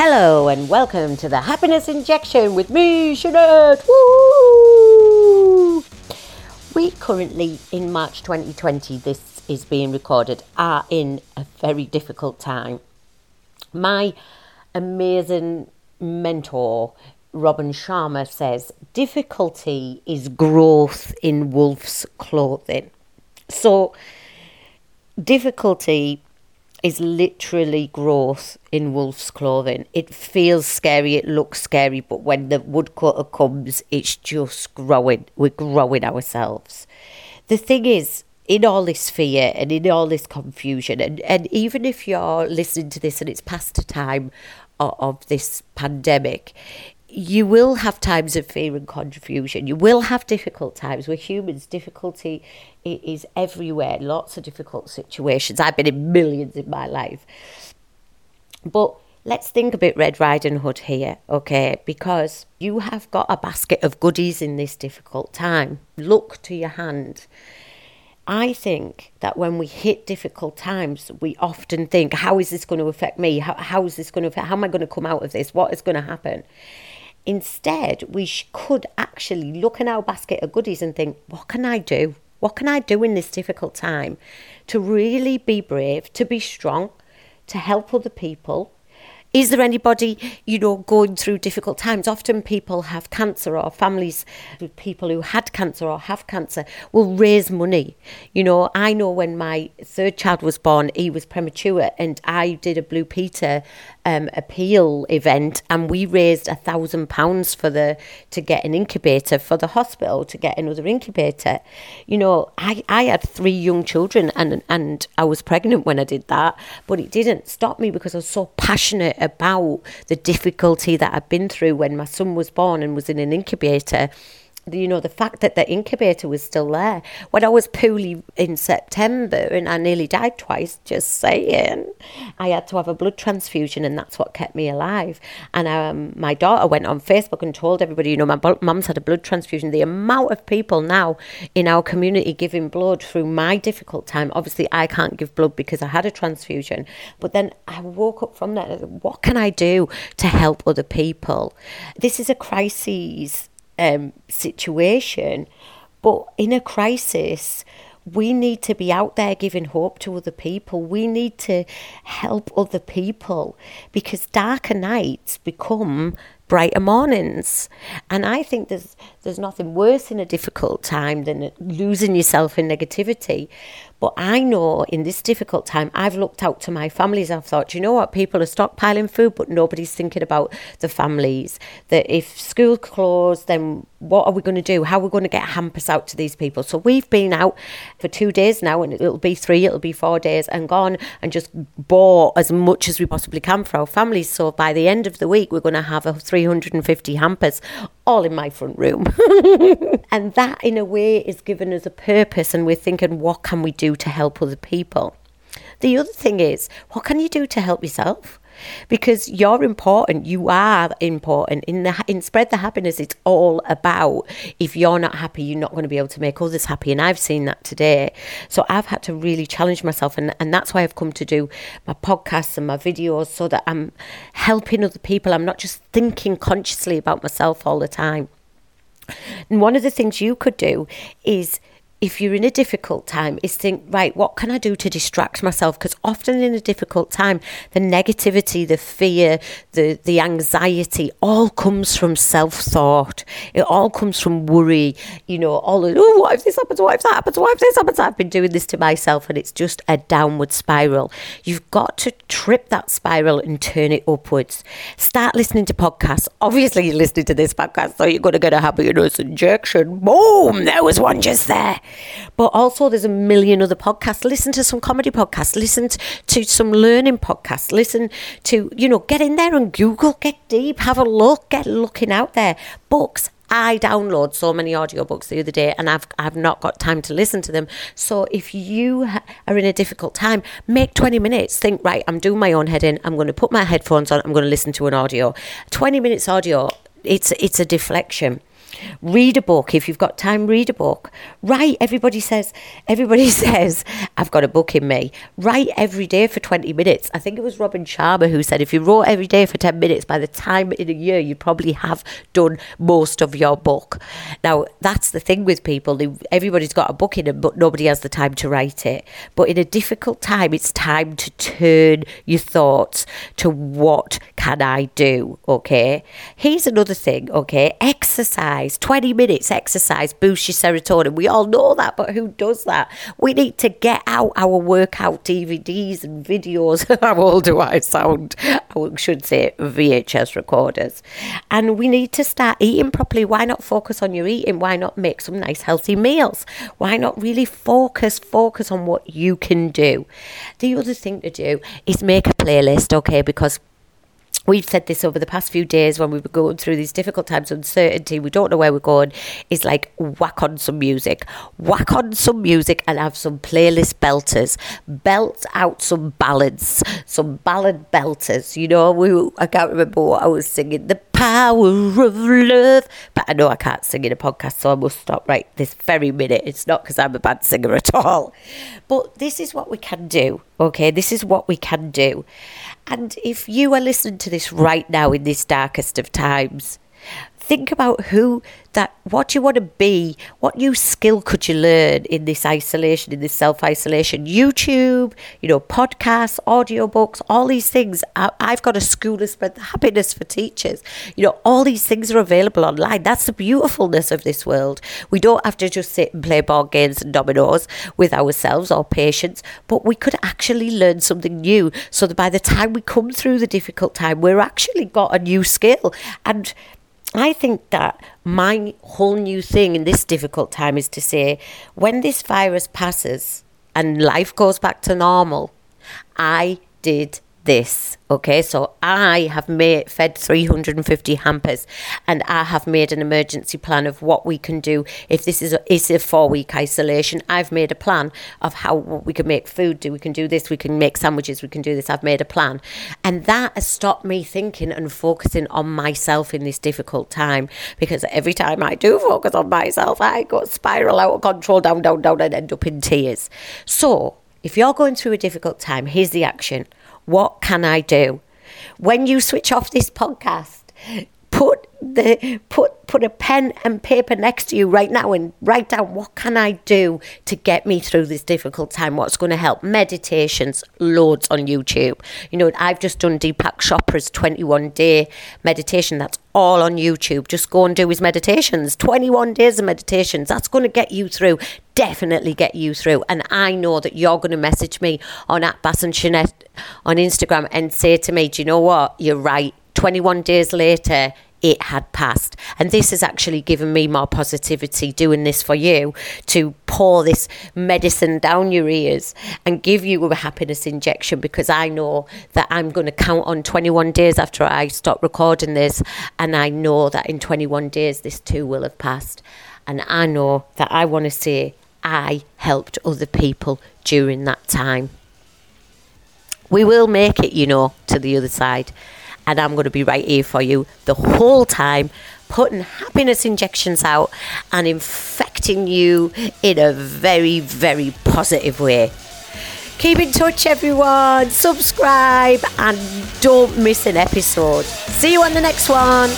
Hello and welcome to the Happiness Injection with me, Jeanette. Woo! We currently, in March 2020, this is being recorded, are in a very difficult time. My amazing mentor, Robin Sharma, says difficulty is growth in wolf's clothing. So, difficulty is literally growth in wolf's clothing. It feels scary, it looks scary, but when the woodcutter comes, it's just growing. We're growing ourselves. The thing is, in all this fear and in all this confusion, and, and even if you're listening to this and it's past the time of, of this pandemic, you will have times of fear and confusion. You will have difficult times. We're humans. Difficulty is everywhere. Lots of difficult situations. I've been in millions in my life. But let's think a bit Red Riding Hood here, okay? Because you have got a basket of goodies in this difficult time. Look to your hand. I think that when we hit difficult times, we often think, how is this going to affect me? How, how is this going to affect, how am I going to come out of this? What is going to happen? Instead, we sh- could actually look in our basket of goodies and think, what can I do? What can I do in this difficult time to really be brave, to be strong, to help other people, is there anybody, you know, going through difficult times? Often people have cancer or families with people who had cancer or have cancer will raise money. You know, I know when my third child was born, he was premature, and I did a Blue Peter um, appeal event, and we raised a thousand pounds for the to get an incubator for the hospital to get another incubator. You know, I, I had three young children, and and I was pregnant when I did that, but it didn't stop me because I was so passionate about the difficulty that I'd been through when my son was born and was in an incubator you know, the fact that the incubator was still there. When I was poorly in September and I nearly died twice, just saying, I had to have a blood transfusion and that's what kept me alive. And um, my daughter went on Facebook and told everybody, you know, my mum's had a blood transfusion. The amount of people now in our community giving blood through my difficult time, obviously I can't give blood because I had a transfusion. But then I woke up from that, what can I do to help other people? This is a crisis um, situation. But in a crisis, we need to be out there giving hope to other people. We need to help other people because darker nights become brighter mornings. And I think there's there's nothing worse in a difficult time than losing yourself in negativity. But I know in this difficult time, I've looked out to my families. I've thought, you know what, people are stockpiling food, but nobody's thinking about the families. That if school closed, then what are we going to do? How are we going to get hampers out to these people? So we've been out for two days now, and it'll be three, it'll be four days, and gone and just bought as much as we possibly can for our families. So by the end of the week, we're going to have a 350 hampers all in my front room. and that, in a way, is given us a purpose, and we're thinking, what can we do to help other people? The other thing is, what can you do to help yourself? Because you're important. You are important. In the in spread the happiness, it's all about if you're not happy, you're not going to be able to make others happy. And I've seen that today. So I've had to really challenge myself, and and that's why I've come to do my podcasts and my videos so that I'm helping other people. I'm not just thinking consciously about myself all the time. And one of the things you could do is if you're in a difficult time is think right what can i do to distract myself? Because often in a difficult time the negativity the fear the the anxiety all comes from self-thought. It all comes from worry you know all the oh what if this happens? What if that happens? What if this happens? I've been doing this to myself and it's just a downward spiral. You've got to trip that spiral and turn it upwards. Start listening to podcasts. Obviously you're listening to this podcast so you're going to get a happiness injection. Boom! There was one just there but also, there's a million other podcasts. Listen to some comedy podcasts. Listen to some learning podcasts. Listen to, you know, get in there and Google, get deep, have a look, get looking out there. Books, I download so many audiobooks the other day and I've, I've not got time to listen to them. So if you are in a difficult time, make 20 minutes. Think, right, I'm doing my own head in. I'm going to put my headphones on. I'm going to listen to an audio. 20 minutes audio, it's, it's a deflection. Read a book if you've got time. Read a book. Write. Everybody says. Everybody says I've got a book in me. Write every day for twenty minutes. I think it was Robin Sharma who said if you wrote every day for ten minutes, by the time in a year you probably have done most of your book. Now that's the thing with people. Everybody's got a book in them, but nobody has the time to write it. But in a difficult time, it's time to turn your thoughts to what can I do. Okay. Here's another thing. Okay, exercise exercise, 20 minutes exercise boosts your serotonin. We all know that, but who does that? We need to get out our workout DVDs and videos. How old do I sound? I should say VHS recorders. And we need to start eating properly. Why not focus on your eating? Why not make some nice healthy meals? Why not really focus, focus on what you can do? The other thing to do is make a playlist, okay? Because we've said this over the past few days when we were going through these difficult times uncertainty we don't know where we're going. Is like whack on some music. Whack on some music and have some playlist belters. Belt out some ballads. Some ballad belters. You know we i can't remember what i was singing. The power of love. But i know i can't sing in a podcast so i must stop right this very minute. It's not because i'm a bad singer at all. But this is what we can do okay? This is what we can do. And if you are listening to this right now in this darkest of times, think about who that what you want to be what new skill could you learn in this isolation in this self-isolation? Youtube you know podcasts audiobooks all these things. I, have got a school to spread happiness for teachers. You know all these things are available online. That's the beautifulness of this world. We don't have to just sit and play board games and dominoes with ourselves or patients but we could actually learn something new. So that by the time we come through the difficult time we're actually got a new skill. And I think that my whole new thing in this difficult time is to say when this virus passes and life goes back to normal, I did this. Okay, so I have made fed 350 hampers, and I have made an emergency plan of what we can do if this is a, is a four week isolation. I've made a plan of how we can make food. Do we can do this? We can make sandwiches. We can do this. I've made a plan, and that has stopped me thinking and focusing on myself in this difficult time. Because every time I do focus on myself, I go spiral out of control, down, down, down, and end up in tears. So if you're going through a difficult time, here's the action what can I do? When you switch off this podcast, the put put a pen and paper next to you right now and write down what can I do to get me through this difficult time? What's going to help? Meditations loads on YouTube. You know I've just done Deepak Chopra's 21 day meditation. That's all on YouTube. Just go and do his meditations. 21 days of meditations. That's going to get you through definitely get you through. And I know that you're going to message me on at Bass and Shanette on Instagram and say to me do you know what? You're right. 21 days later it had passed. And this has actually given me more positivity doing this for you to pour this medicine down your ears and give you a happiness injection because I know that I'm going to count on 21 days after I stop recording this. And I know that in 21 days, this too will have passed. And I know that I want to say I helped other people during that time. We will make it, you know, to the other side and I'm going to be right here for you the whole time, putting happiness injections out and infecting you in a very, very positive way. Keep in touch, everyone. Subscribe and don't miss an episode. See you on the next one.